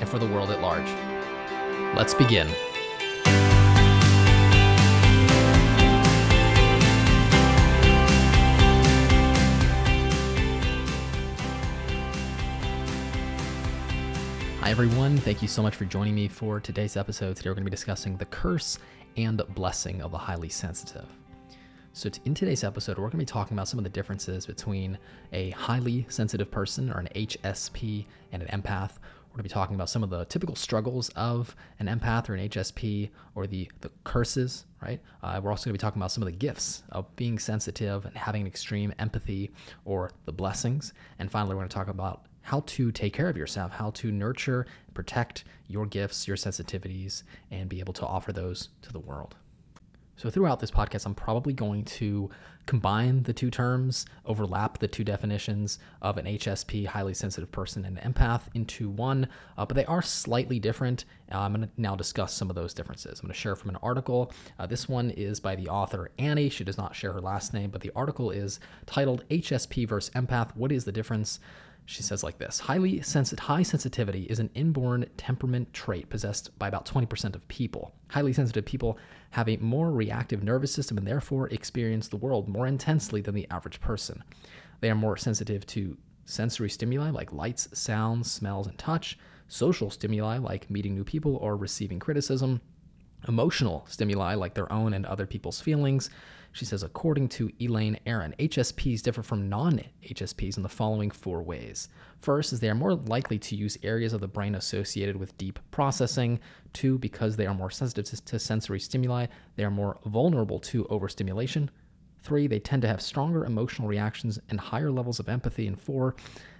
and for the world at large. Let's begin. Hi, everyone. Thank you so much for joining me for today's episode. Today, we're going to be discussing the curse and blessing of the highly sensitive. So, in today's episode, we're going to be talking about some of the differences between a highly sensitive person or an HSP and an empath. We're going to be talking about some of the typical struggles of an empath or an HSP or the, the curses, right? Uh, we're also going to be talking about some of the gifts of being sensitive and having an extreme empathy or the blessings. And finally, we're going to talk about how to take care of yourself, how to nurture, protect your gifts, your sensitivities, and be able to offer those to the world. So, throughout this podcast, I'm probably going to combine the two terms, overlap the two definitions of an HSP, highly sensitive person, and an empath into one, uh, but they are slightly different. Uh, I'm going to now discuss some of those differences. I'm going to share from an article. Uh, this one is by the author Annie. She does not share her last name, but the article is titled HSP versus Empath What is the Difference? She says like this Highly sensitive, high sensitivity is an inborn temperament trait possessed by about 20% of people. Highly sensitive people have a more reactive nervous system and therefore experience the world more intensely than the average person. They are more sensitive to sensory stimuli like lights, sounds, smells, and touch, social stimuli like meeting new people or receiving criticism, emotional stimuli like their own and other people's feelings. She says, according to Elaine Aron, HSPs differ from non HSPs in the following four ways. First, is they are more likely to use areas of the brain associated with deep processing. Two, because they are more sensitive to sensory stimuli, they are more vulnerable to overstimulation. Three, they tend to have stronger emotional reactions and higher levels of empathy. And four,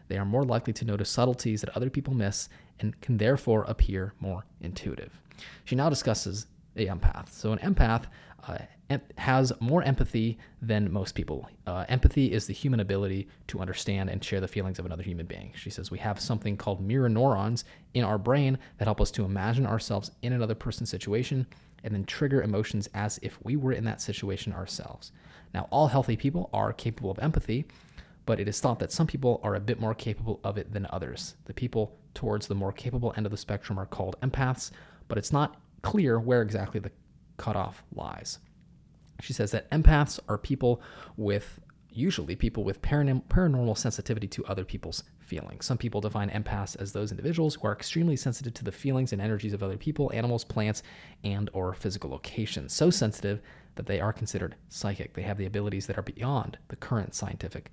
they are more likely to notice subtleties that other people miss and can therefore appear more intuitive. She now discusses the empath. So, an empath uh, has more empathy than most people. Uh, empathy is the human ability to understand and share the feelings of another human being. She says we have something called mirror neurons in our brain that help us to imagine ourselves in another person's situation and then trigger emotions as if we were in that situation ourselves. Now, all healthy people are capable of empathy, but it is thought that some people are a bit more capable of it than others. The people towards the more capable end of the spectrum are called empaths, but it's not clear where exactly the cutoff lies. She says that empaths are people with, usually people with paranormal sensitivity to other people's feelings. Some people define empaths as those individuals who are extremely sensitive to the feelings and energies of other people, animals, plants, and or physical locations. So sensitive that they are considered psychic. They have the abilities that are beyond the current scientific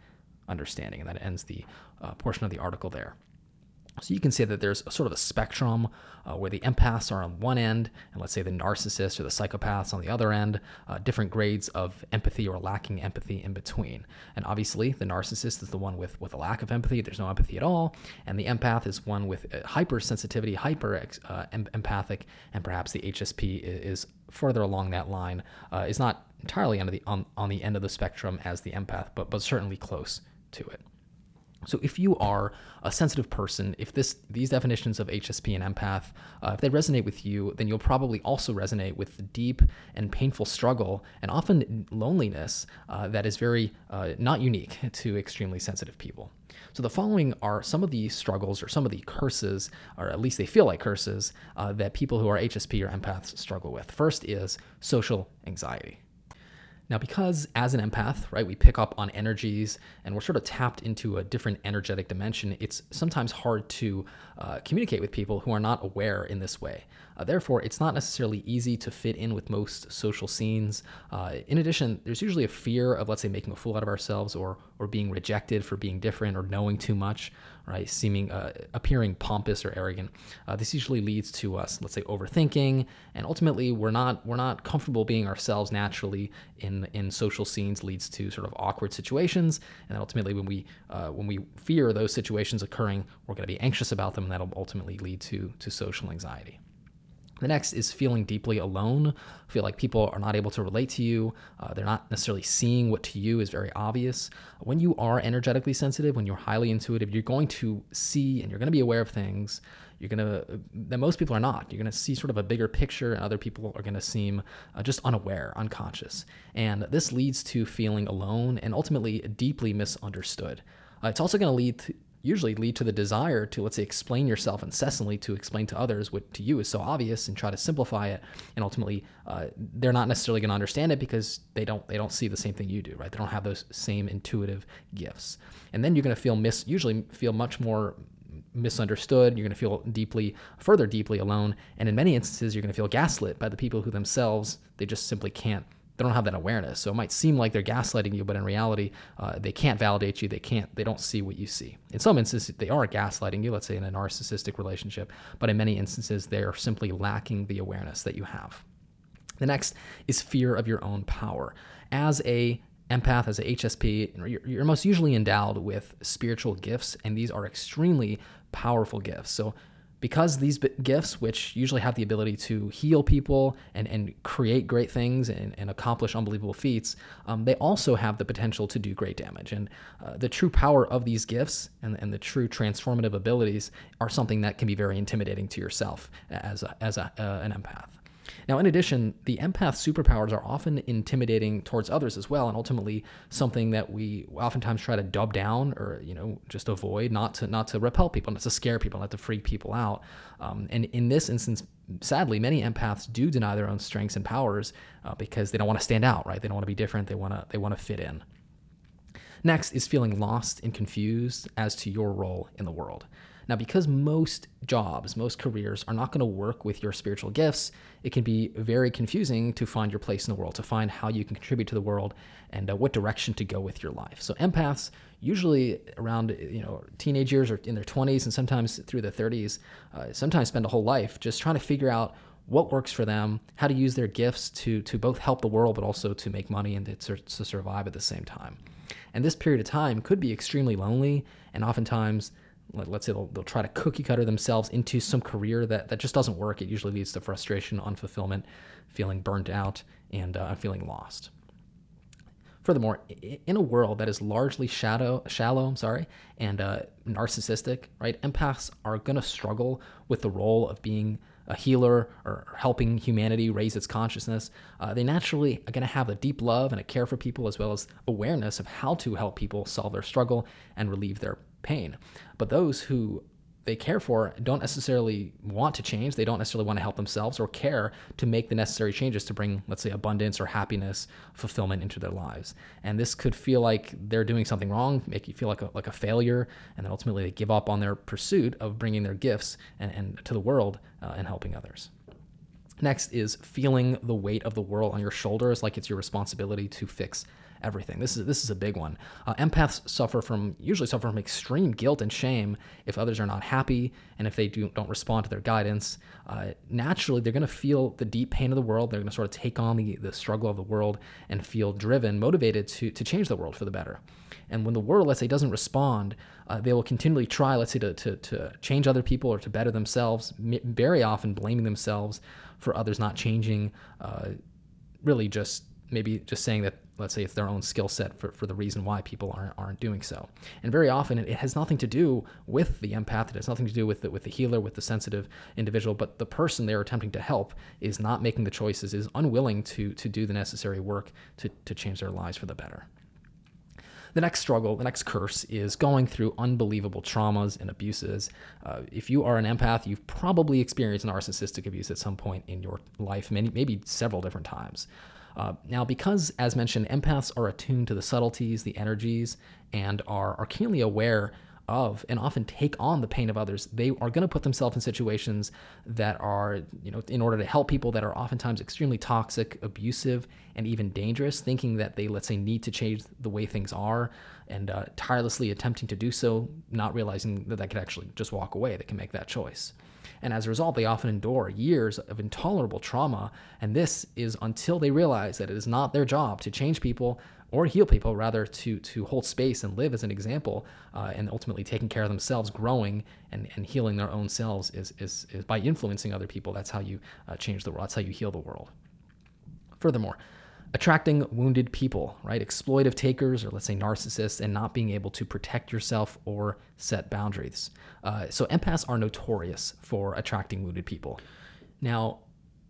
understanding. And that ends the uh, portion of the article there. So you can say that there's sort of a spectrum uh, where the empaths are on one end, and let's say the narcissists or the psychopaths on the other end, uh, different grades of empathy or lacking empathy in between. And obviously, the narcissist is the one with, with a lack of empathy, there's no empathy at all, and the empath is one with hypersensitivity, hyper uh, empathic, and perhaps the HSP is, is further along that line, uh, is not entirely under the, on, on the end of the spectrum as the empath, but, but certainly close to it. So if you are a sensitive person, if this these definitions of HSP and empath, uh, if they resonate with you, then you'll probably also resonate with the deep and painful struggle and often loneliness uh, that is very uh, not unique to extremely sensitive people. So the following are some of the struggles or some of the curses, or at least they feel like curses, uh, that people who are HSP or empaths struggle with. First is social anxiety. Now, because as an empath, right, we pick up on energies and we're sort of tapped into a different energetic dimension, it's sometimes hard to uh, communicate with people who are not aware in this way. Uh, therefore, it's not necessarily easy to fit in with most social scenes. Uh, in addition, there's usually a fear of, let's say, making a fool out of ourselves or or being rejected for being different or knowing too much, right? Seeming uh, appearing pompous or arrogant. Uh, this usually leads to us, let's say, overthinking, and ultimately, we're not we're not comfortable being ourselves naturally in in social scenes leads to sort of awkward situations, and ultimately, when we uh, when we fear those situations occurring, we're going to be anxious about them, and that'll ultimately lead to to social anxiety. The next is feeling deeply alone. Feel like people are not able to relate to you. Uh, they're not necessarily seeing what to you is very obvious. When you are energetically sensitive, when you're highly intuitive, you're going to see and you're going to be aware of things. You're going to, that most people are not. You're going to see sort of a bigger picture, and other people are going to seem uh, just unaware, unconscious. And this leads to feeling alone and ultimately deeply misunderstood. Uh, it's also going to lead to, usually lead to the desire to let's say explain yourself incessantly to explain to others what to you is so obvious and try to simplify it. And ultimately uh, they're not necessarily going to understand it because they don't they don't see the same thing you do right? They don't have those same intuitive gifts. And then you're going to feel mis usually feel much more misunderstood. You're going to feel deeply further deeply alone. And in many instances you're going to feel gaslit by the people who themselves they just simply can't they don't have that awareness. So it might seem like they're gaslighting you, but in reality, uh, they can't validate you. They can't. They don't see what you see. In some instances, they are gaslighting you. Let's say in a narcissistic relationship, but in many instances, they are simply lacking the awareness that you have. The next is fear of your own power. As a empath, as a HSP, you're, you're most usually endowed with spiritual gifts, and these are extremely powerful gifts. So because these gifts, which usually have the ability to heal people and, and create great things and, and accomplish unbelievable feats, um, they also have the potential to do great damage. And uh, the true power of these gifts and, and the true transformative abilities are something that can be very intimidating to yourself as, a, as a, uh, an empath. Now, in addition, the empath superpowers are often intimidating towards others as well, and ultimately something that we oftentimes try to dub down or you know just avoid, not to not to repel people, not to scare people, not to freak people out. Um, and in this instance, sadly, many empaths do deny their own strengths and powers uh, because they don't want to stand out, right? They don't want to be different. They want to they want to fit in. Next is feeling lost and confused as to your role in the world. Now, because most jobs, most careers are not going to work with your spiritual gifts, it can be very confusing to find your place in the world, to find how you can contribute to the world and uh, what direction to go with your life. So, empaths, usually around you know teenage years or in their 20s and sometimes through their 30s, uh, sometimes spend a whole life just trying to figure out what works for them, how to use their gifts to to both help the world but also to make money and to, to survive at the same time. And this period of time could be extremely lonely and oftentimes let's say they'll, they'll try to cookie cutter themselves into some career that, that just doesn't work. It usually leads to frustration, unfulfillment, feeling burnt out, and uh, feeling lost. Furthermore, in a world that is largely shadow, shallow, I'm sorry, and uh, narcissistic, right? Empaths are to struggle with the role of being a healer or helping humanity raise its consciousness. Uh, they naturally are to have a deep love and a care for people, as well as awareness of how to help people solve their struggle and relieve their pain. But those who they care for don't necessarily want to change. They don't necessarily want to help themselves or care to make the necessary changes to bring, let's say, abundance or happiness, fulfillment into their lives. And this could feel like they're doing something wrong, make you feel like a, like a failure, and then ultimately they give up on their pursuit of bringing their gifts and, and to the world uh, and helping others. Next is feeling the weight of the world on your shoulders, like it's your responsibility to fix everything. This is this is a big one. Uh, empaths suffer from usually suffer from extreme guilt and shame if others are not happy and if they do, don't respond to their guidance. Uh, naturally, they're going to feel the deep pain of the world. They're going to sort of take on the, the struggle of the world and feel driven, motivated to to change the world for the better. And when the world, let's say, doesn't respond, uh, they will continually try, let's say, to, to, to change other people or to better themselves, very often blaming themselves for others not changing, uh, really just maybe just saying that let's say it's their own skill set for, for the reason why people aren't, aren't doing so and very often it, it, has nothing to do with the empath it has nothing to do with the, with the healer with the sensitive individual but the person they're attempting to help is not making the choices is unwilling to to do the necessary work to, to change their lives for the better the next struggle, the next curse is going through unbelievable traumas and abuses. Uh, if you are an empath, you've probably experienced narcissistic abuse at some point in your life, many, maybe several different times. Uh, now, because, as mentioned, empaths are attuned to the subtleties, the energies, and are, are keenly aware of and often take on the pain of others. They are going to put themselves in situations that are, you know, in order to help people that are oftentimes extremely toxic, abusive, and even dangerous, thinking that they, let's say, need to change the way things are and uh, tirelessly attempting to do so, not realizing that they could actually just walk away. They can make that choice. And as a result, they often endure years of intolerable trauma. And this is until they realize that it is not their job to change people or heal people, rather to to hold space and live as an example, uh, and ultimately taking care of themselves, growing and, and healing their own selves is, is, is by influencing other people. That's how you uh, change the world. That's how you heal the world. Furthermore, attracting wounded people, right? Exploitive takers, or let's say narcissists, and not being able to protect yourself or set boundaries. Uh, so empaths are notorious for attracting wounded people. Now,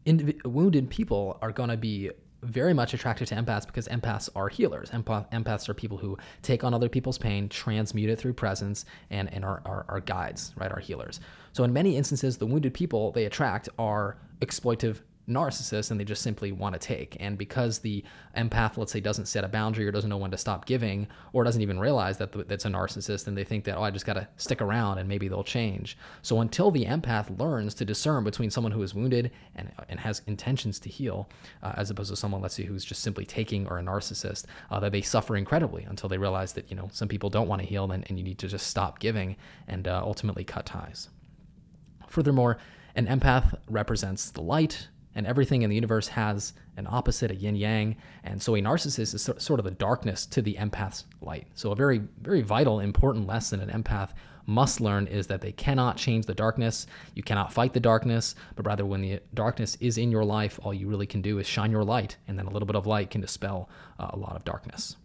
indiv- wounded people are going to be very much attracted to empaths because empaths are healers. Empath- empaths are people who take on other people's pain, transmute it through presence, and, and are, are, are guides, right? Are healers. So in many instances, the wounded people they attract are exploitive narcissist and they just simply want to take. And because the empath, let's say, doesn't set a boundary or doesn't know when to stop giving or doesn't even realize that that's a narcissist and they think that, oh, I just got to stick around and maybe they'll change. So until the empath learns to discern between someone who is wounded and, and has intentions to heal, uh, as opposed to someone, let's say, who's just simply taking or a narcissist, uh, that they suffer incredibly until they realize that, you know, some people don't want to heal and, and you need to just stop giving and uh, ultimately cut ties. Furthermore, an empath represents the light, and everything in the universe has an opposite, a yin yang. And so a narcissist is sort of the darkness to the empath's light. So a very, very vital, important lesson an empath must learn is that they cannot change the darkness. You cannot fight the darkness, but rather when the darkness is in your life, all you really can do is shine your light, and then a little bit of light can dispel uh, a lot of darkness.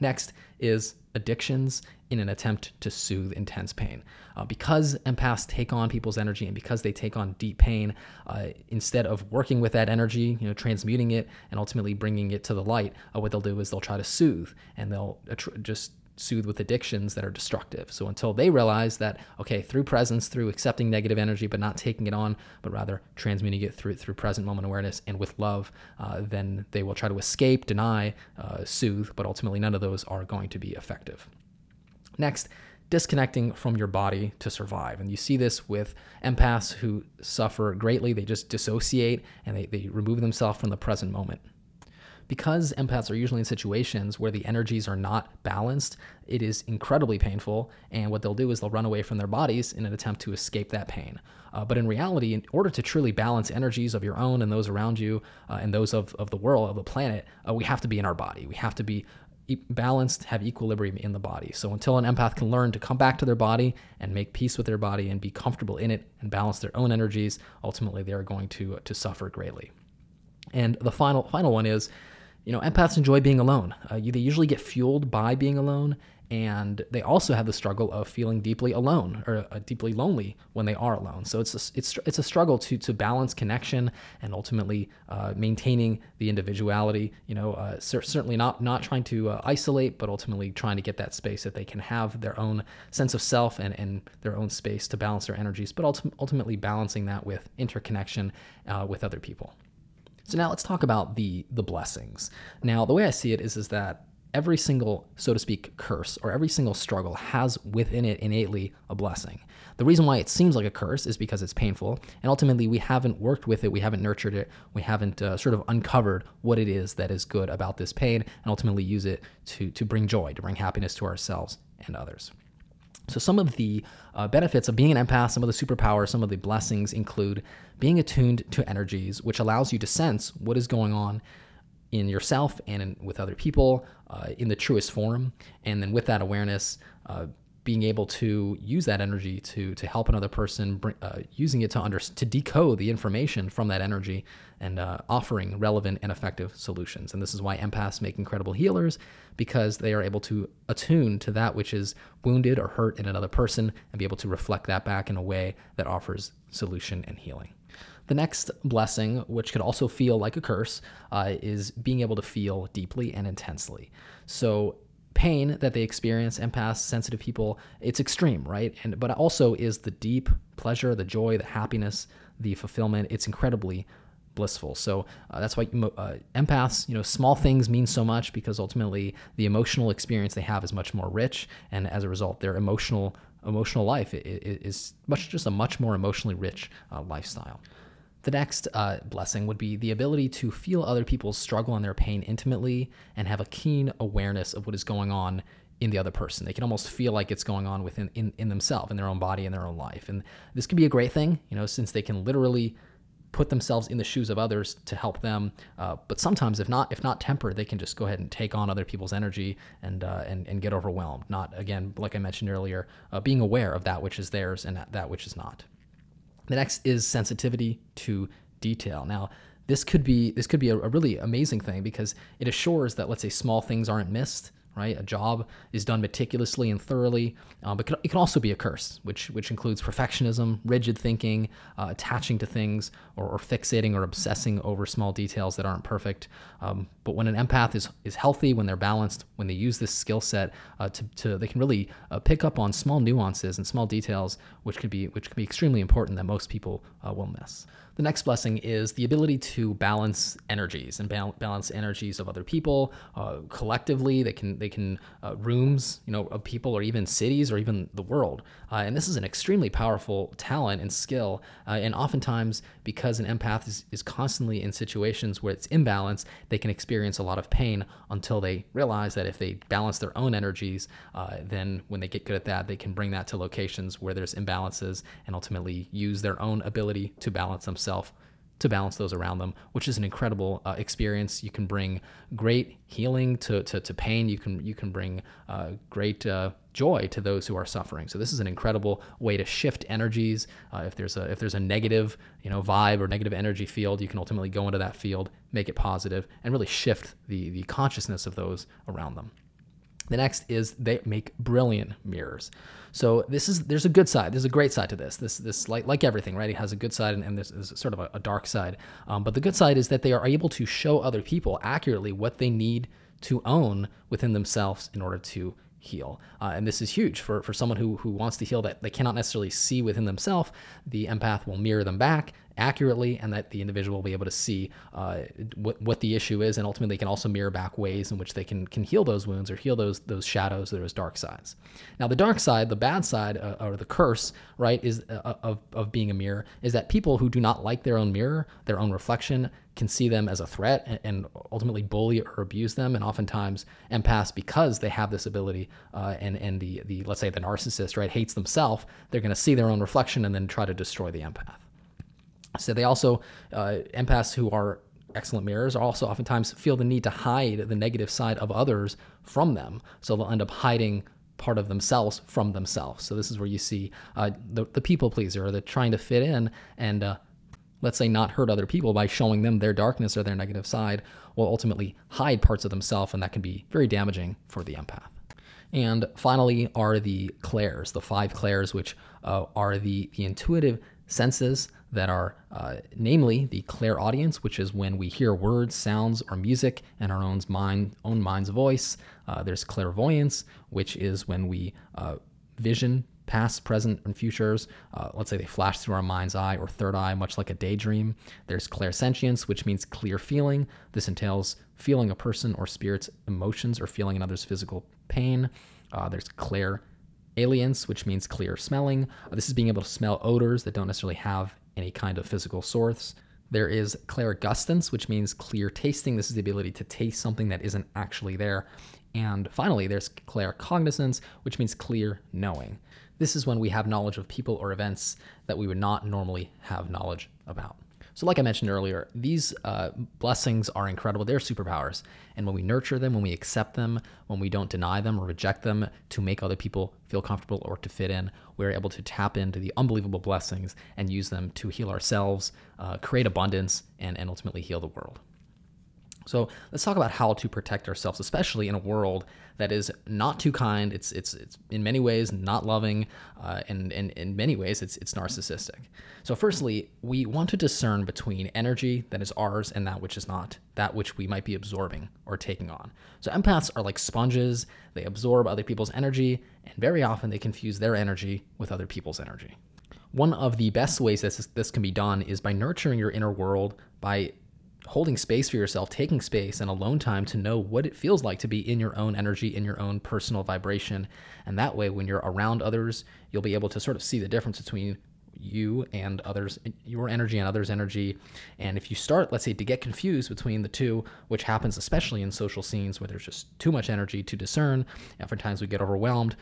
Next is addictions in an attempt to soothe intense pain. Uh, because empaths take on people's energy and because they take on deep pain, uh, instead of working with that energy, you know, transmuting it and ultimately bringing it to the light, uh, what they'll do is they'll try to soothe and they'll just soothe with addictions that are destructive. So until they realize that, okay, through presence, through accepting negative energy but not taking it on, but rather transmuting it through through present moment awareness and with love, uh, then they will try to escape, deny, uh, soothe, but ultimately none of those are going to be effective. Next, disconnecting from your body to survive. And you see this with empaths who suffer greatly. They just dissociate and they, they remove themselves from the present moment. Because empaths are usually in situations where the energies are not balanced, it is incredibly painful. And what they'll do is they'll run away from their bodies in an attempt to escape that pain. Uh, but in reality, in order to truly balance energies of your own and those around you uh, and those of, of the world, of the planet, uh, we have to be in our body. We have to be balanced, have equilibrium in the body. So until an empath can learn to come back to their body and make peace with their body and be comfortable in it and balance their own energies, ultimately they are going to to suffer greatly. And the final final one is, you know, empaths enjoy being alone. Uh, they usually get fueled by being alone, and they also have the struggle of feeling deeply alone or uh, deeply lonely when they are alone. So it's a, it's it's a struggle to to balance connection and ultimately uh, maintaining the individuality. You know, uh, cer- certainly not not trying to uh, isolate, but ultimately trying to get that space that they can have their own sense of self and and their own space to balance their energies, but ulti- ultimately balancing that with interconnection uh, with other people. So now let's talk about the the blessings. Now the way I see it is is that every single, so to speak, curse or every single struggle has within it innately a blessing. The reason why it seems like a curse is because it's painful, and ultimately we haven't worked with it, we haven't nurtured it, we haven't uh, sort of uncovered what it is that is good about this pain, and ultimately use it to to bring joy, to bring happiness to ourselves and others. So, some of the uh, benefits of being an empath, some of the superpowers, some of the blessings include being attuned to energies, which allows you to sense what is going on in yourself and in, with other people uh, in the truest form. And then with that awareness, uh, being able to use that energy to to help another person, bring, uh, using it to under to decode the information from that energy, and uh, offering relevant and effective solutions. And this is why empaths make incredible healers because they are able to attune to that which is wounded or hurt in another person and be able to reflect that back in a way that offers solution and healing. The next blessing, which could also feel like a curse, uh, is being able to feel deeply and intensely. So pain that they experience, empaths, sensitive people, it's extreme, right? And but also is the deep pleasure, the joy, the happiness, the fulfillment. It's incredibly blissful. So uh, that's why uh, empaths, you know, small things mean so much because ultimately the emotional experience they have is much more rich, and as a result, their emotional emotional life is much just a much more emotionally rich uh, lifestyle. The next uh, blessing would be the ability to feel other people's struggle and their pain intimately and have a keen awareness of what is going on in the other person. They can almost feel like it's going on within in, in themselves, in their own body, in their own life. And this can be a great thing, you know, since they can literally put themselves in the shoes of others to help them. Uh, but sometimes, if not if not tempered, they can just go ahead and take on other people's energy and uh, and and get overwhelmed. Not again, like I mentioned earlier, uh, being aware of that which is theirs and that which is not. The next is sensitivity to detail. Now, this could be this could be a, a, really amazing thing because it assures that let's say small things aren't missed right? A job is done meticulously and thoroughly, uh, but it can also be a curse, which which includes perfectionism, rigid thinking, uh, attaching to things, or, or, fixating or obsessing over small details that aren't perfect. Um, but when an empath is is healthy, when they're balanced, when they use this skill set uh, to, to they can really uh, pick up on small nuances and small details, which could be which can be extremely important that most people uh, will miss. The next blessing is the ability to balance energies and balance energies of other people uh, collectively. They can they can uh, rooms you know of people or even cities or even the world. Uh, and this is an extremely powerful talent and skill. Uh, and oftentimes, because an empath is, is constantly in situations where it's imbalance, they can experience a lot of pain until they realize that if they balance their own energies, uh, then when they get good at that, they can bring that to locations where there's imbalances and ultimately use their own ability to balance themselves to balance those around them, which is an incredible uh, experience. You can bring great healing to, to, to pain. You can you can bring uh, great uh, joy to those who are suffering. So this is an incredible way to shift energies. Uh, if there's a if there's a negative you know vibe or negative energy field, you can ultimately go into that field, make it positive, and really shift the the consciousness of those around them. The next is they make brilliant mirrors. So this is there's a good side. There's a great side to this. This this like like everything, right? It has a good side and, and there's, there's sort of a, a dark side. Um, but the good side is that they are able to show other people accurately what they need to own within themselves in order to heal. Uh, and this is huge for, for someone who, who wants to heal that they cannot necessarily see within themselves. The empath will mirror them back accurately and that the individual will be able to see uh, what, what the issue is and ultimately can also mirror back ways in which they can, can heal those wounds or heal those, those shadows those dark sides. Now the dark side the bad side uh, or the curse right is uh, of, of being a mirror is that people who do not like their own mirror their own reflection can see them as a threat and, and ultimately bully or abuse them and oftentimes empaths because they have this ability uh, and, and the, the let's say the narcissist right hates themselves they're going to see their own reflection and then try to destroy the empath so they also, uh, empaths who are excellent mirrors are also oftentimes feel the need to hide the negative side of others from them. So they'll end up hiding part of themselves from themselves. So this is where you see uh, the, the people pleaser, or the trying to fit in and uh, let's say not hurt other people by showing them their darkness or their negative side will ultimately hide parts of themselves and that can be very damaging for the empath. And finally are the clairs, the five clairs, which uh, are the, the intuitive senses that are uh, namely the clairaudience, which is when we hear words, sounds, or music in our own mind, own mind's voice. Uh, there's clairvoyance, which is when we uh, vision past, present, and futures. Uh, let's say they flash through our mind's eye or third eye, much like a daydream. There's clairsentience, which means clear feeling. This entails feeling a person or spirit's emotions or feeling another's physical pain. Uh, there's clair aliens, which means clear smelling. Uh, this is being able to smell odors that don't necessarily have any kind of physical source. There is clairgustance, which means clear tasting. This is the ability to taste something that isn't actually there. And finally, there's claircognizance, which means clear knowing. This is when we have knowledge of people or events that we would not normally have knowledge about. So, like I mentioned earlier, these uh, blessings are incredible. They're superpowers. And when we nurture them, when we accept them, when we don't deny them or reject them to make other people feel comfortable or to fit in, we're able to tap into the unbelievable blessings and use them to heal ourselves, uh, create abundance, and, and ultimately heal the world. So let's talk about how to protect ourselves, especially in a world that is not too kind. It's it's it's in many ways not loving, uh, and, and in many ways it's it's narcissistic. So firstly, we want to discern between energy that is ours and that which is not, that which we might be absorbing or taking on. So empaths are like sponges; they absorb other people's energy, and very often they confuse their energy with other people's energy. one of the best ways that this, this can be done is by nurturing your inner world, by holding space for yourself, taking space and alone time to know what it feels like to be in your own energy, in your own personal vibration. And that way, when you're around others, you'll be able to sort of see the difference between you and others, your energy and others' energy. And if you start, let's say, to get confused between the two, which happens especially in social scenes where there's just too much energy to discern, oftentimes we get overwhelmed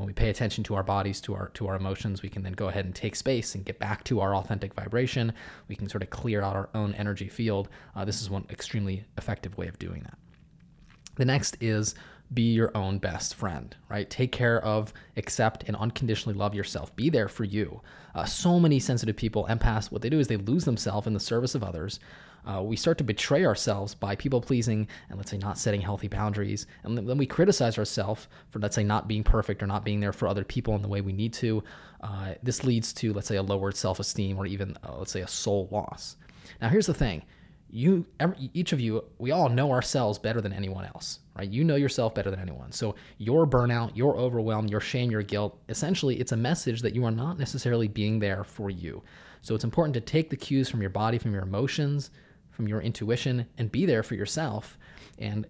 when we pay attention to our bodies to our to our emotions we can then go ahead and take space and get back to our authentic vibration we can sort of clear out our own energy field uh, this is one extremely effective way of doing that the next is be your own best friend, right? Take care of, accept, and unconditionally love yourself. Be there for you. Uh, so many sensitive people, empaths, what they do is they lose themselves in the service of others uh, we start to betray ourselves by people pleasing and let's say not setting healthy boundaries. And then we criticize ourselves for, let's say, not being perfect or not being there for other people in the way we need to. Uh, this leads to, let's say, a lowered self esteem or even, uh, let's say, a soul loss. Now, here's the thing you every, each of you we all know ourselves better than anyone else right you know yourself better than anyone so your burnout your overwhelm your shame your guilt essentially it's a message that you are not necessarily being there for you so it's important to take the cues from your body from your emotions from your intuition and be there for yourself. And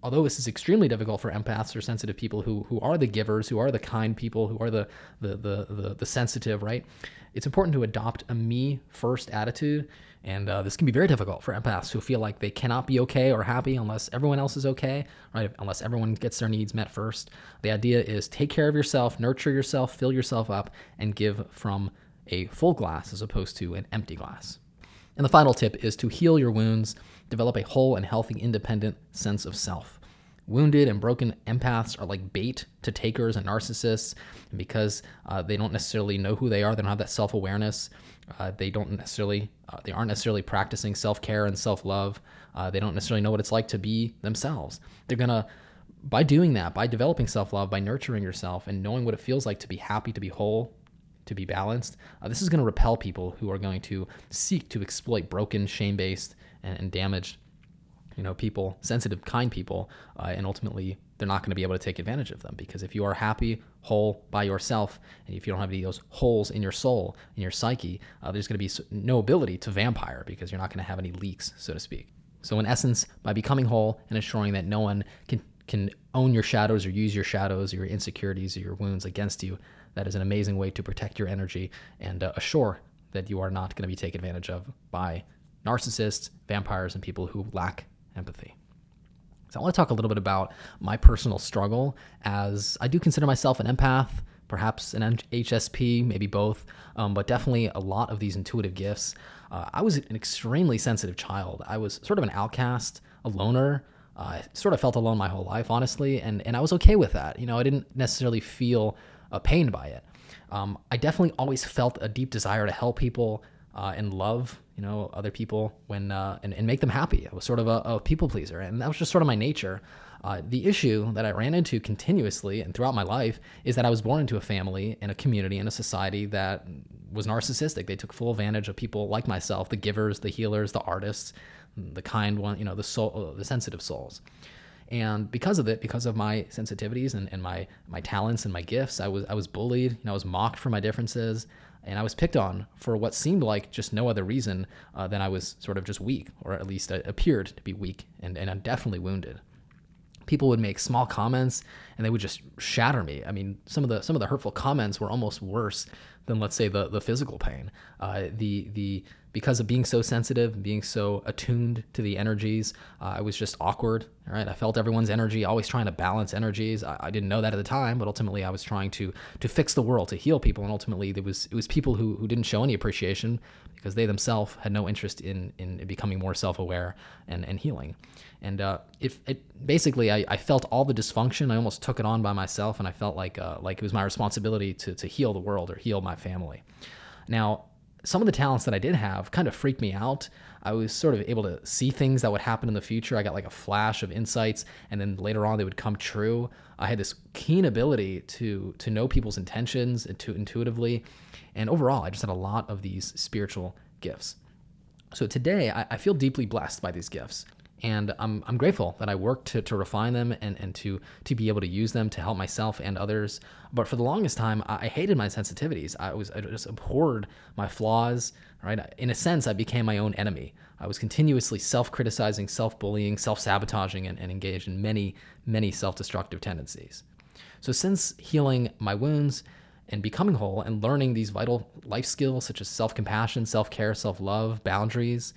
although this is extremely difficult for empaths or sensitive people who who are the givers, who are the kind people, who are the the the the, the sensitive, right? It's important to adopt a me first attitude. And uh, this can be very difficult for empaths who feel like they cannot be okay or happy unless everyone else is okay, right? Unless everyone gets their needs met first. The idea is take care of yourself, nurture yourself, fill yourself up, and give from a full glass as opposed to an empty glass. And the final tip is to heal your wounds, develop a whole and healthy, independent sense of self. Wounded and broken empaths are like bait to takers and narcissists, and because uh, they don't necessarily know who they are, they don't have that self awareness. Uh, they don't necessarily, uh, they aren't necessarily practicing self care and self love. Uh, they don't necessarily know what it's like to be themselves. They're gonna, by doing that, by developing self love, by nurturing yourself, and knowing what it feels like to be happy, to be whole, to be balanced, uh, this is going to repel people who are going to seek to exploit broken, shame-based, and, and damaged, you know, people, sensitive, kind people, uh, and ultimately they're not going to be able to take advantage of them because if you are happy, whole by yourself, and if you don't have any of those holes in your soul, in your psyche, uh, there's going to be no ability to vampire because you're not going to have any leaks, so to speak. So, in essence, by becoming whole and ensuring that no one can can own your shadows or use your shadows or your insecurities or your wounds against you, that is an amazing way to protect your energy and uh, assure that you are not going to be taken advantage of by narcissists, vampires, and people who lack empathy. So, I want to talk a little bit about my personal struggle as I do consider myself an empath, perhaps an HSP, maybe both, um, but definitely a lot of these intuitive gifts. Uh, I was an extremely sensitive child. I was sort of an outcast, a loner. I sort of felt alone my whole life, honestly, and, and I was okay with that. You know, I didn't necessarily feel uh, pained by it. Um, I definitely always felt a deep desire to help people uh, and love, you know, other people when uh, and, and make them happy. I was sort of a, a people pleaser, and that was just sort of my nature. Uh, the issue that I ran into continuously and throughout my life is that I was born into a family and a community and a society that was narcissistic. They took full advantage of people like myself, the givers, the healers, the artists, the kind one, you know, the soul, the sensitive souls. And because of it, because of my sensitivities and, and my my talents and my gifts, I was I was bullied. You know, I was mocked for my differences, and I was picked on for what seemed like just no other reason uh, than I was sort of just weak, or at least I appeared to be weak, and and definitely wounded. People would make small comments, and they would just shatter me. I mean, some of the some of the hurtful comments were almost worse than let's say the the physical pain. Uh, the the because of being so sensitive, being so attuned to the energies, uh, I was just awkward. Right, I felt everyone's energy, always trying to balance energies. I, I, didn't know that at the time, but ultimately I was trying to to fix the world, to heal people, and ultimately there was it was people who who didn't show any appreciation because they themselves had no interest in in becoming more self aware and and healing. And uh, if it basically I, I felt all the dysfunction, I almost took it on by myself, and I felt like uh, like it was my responsibility to to heal the world or heal my family. Now some of the talents that I did have kind of freaked me out. I was sort of able to see things that would happen in the future. I got like a flash of insights, and then later on they would come true. I had this keen ability to to know people's intentions to intuitively, and overall, I just had a lot of these spiritual gifts. So today, I, I feel deeply blessed by these gifts, and I'm, I'm grateful that I worked to, to refine them and, and to to be able to use them to help myself and others. But for the longest time, I, hated my sensitivities. I was I just abhorred my flaws. Right, in a sense, I became my own enemy. I was continuously self-criticizing, self-bullying, self-sabotaging, and, and engaged in many many self-destructive tendencies. So since healing my wounds and becoming whole and learning these vital life skills such as self-compassion, self-care, self-love, boundaries,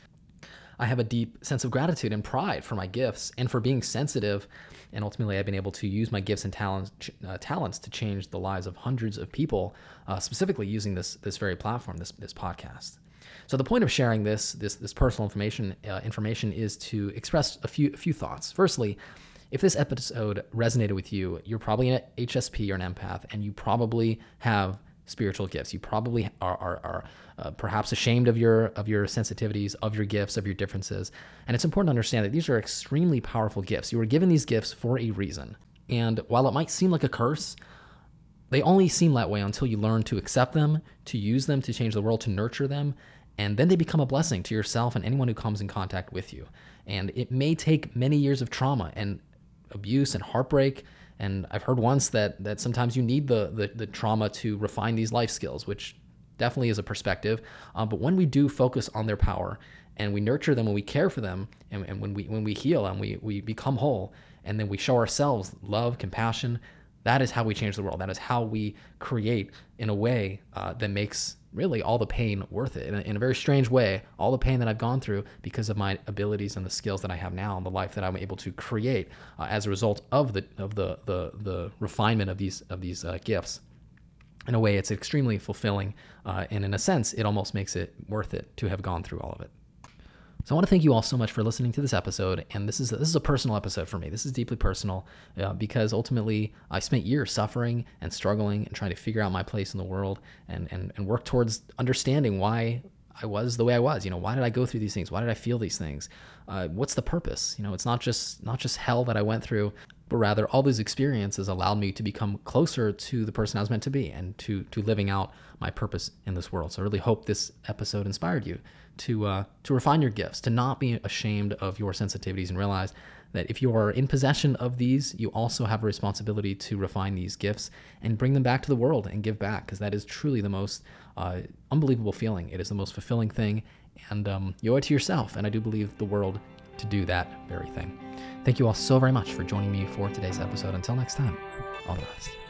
I have a deep sense of gratitude and pride for my gifts and for being sensitive. And ultimately, I've been able to use my gifts and talents, uh, talents to change the lives of hundreds of people, uh, specifically using this this very platform, this this podcast. So the point of sharing this this this personal information uh, information is to express a few a few thoughts. Firstly, if this episode resonated with you, you're probably an HSP or an empath, and you probably have spiritual gifts. You probably are, are, are uh, perhaps ashamed of your of your sensitivities, of your gifts, of your differences. And it's important to understand that these are extremely powerful gifts. You were given these gifts for a reason. And while it might seem like a curse, they only seem that way until you learn to accept them, to use them to change the world, to nurture them, and then they become a blessing to yourself and anyone who comes in contact with you. And it may take many years of trauma and abuse and heartbreak and I've heard once that that sometimes you need the the, the trauma to refine these life skills, which definitely is a perspective. Um, but when we do focus on their power and we nurture them and we care for them, and, and when we when we heal and we we become whole, and then we show ourselves love, compassion, that is how we change the world. That is how we create in a way uh, that makes really all the pain worth it. In a, in a, very strange way all the pain that i've gone through because of my abilities and the skills that i have now and the life that i'm able to create uh, as a result of the of the the, the refinement of these of these uh, gifts. In a way it's extremely fulfilling uh, and in a sense it almost makes it worth it to have gone through all of it so I want to thank you all so much for listening to this episode. And this is this is a personal episode for me. This is deeply personal uh, because ultimately I spent years suffering and struggling and trying to figure out my place in the world and and and work towards understanding why I was the way I was. You know, why did I go through these things? Why did I feel these things? Uh, what's the purpose? You know, it's not just not just hell that I went through, but rather all these experiences allowed me to become closer to the person I was meant to be and to to living out my purpose in this world. So I really hope this episode inspired you to uh, to refine your gifts, to not be ashamed of your sensitivities, and realize that if you are in possession of these, you also have a responsibility to refine these gifts and bring them back to the world and give back, because that is truly the most uh, unbelievable feeling. It is the most fulfilling thing, and um, you owe it to yourself. And I do believe the world to do that very thing. Thank you all so very much for joining me for today's episode. Until next time, all the best.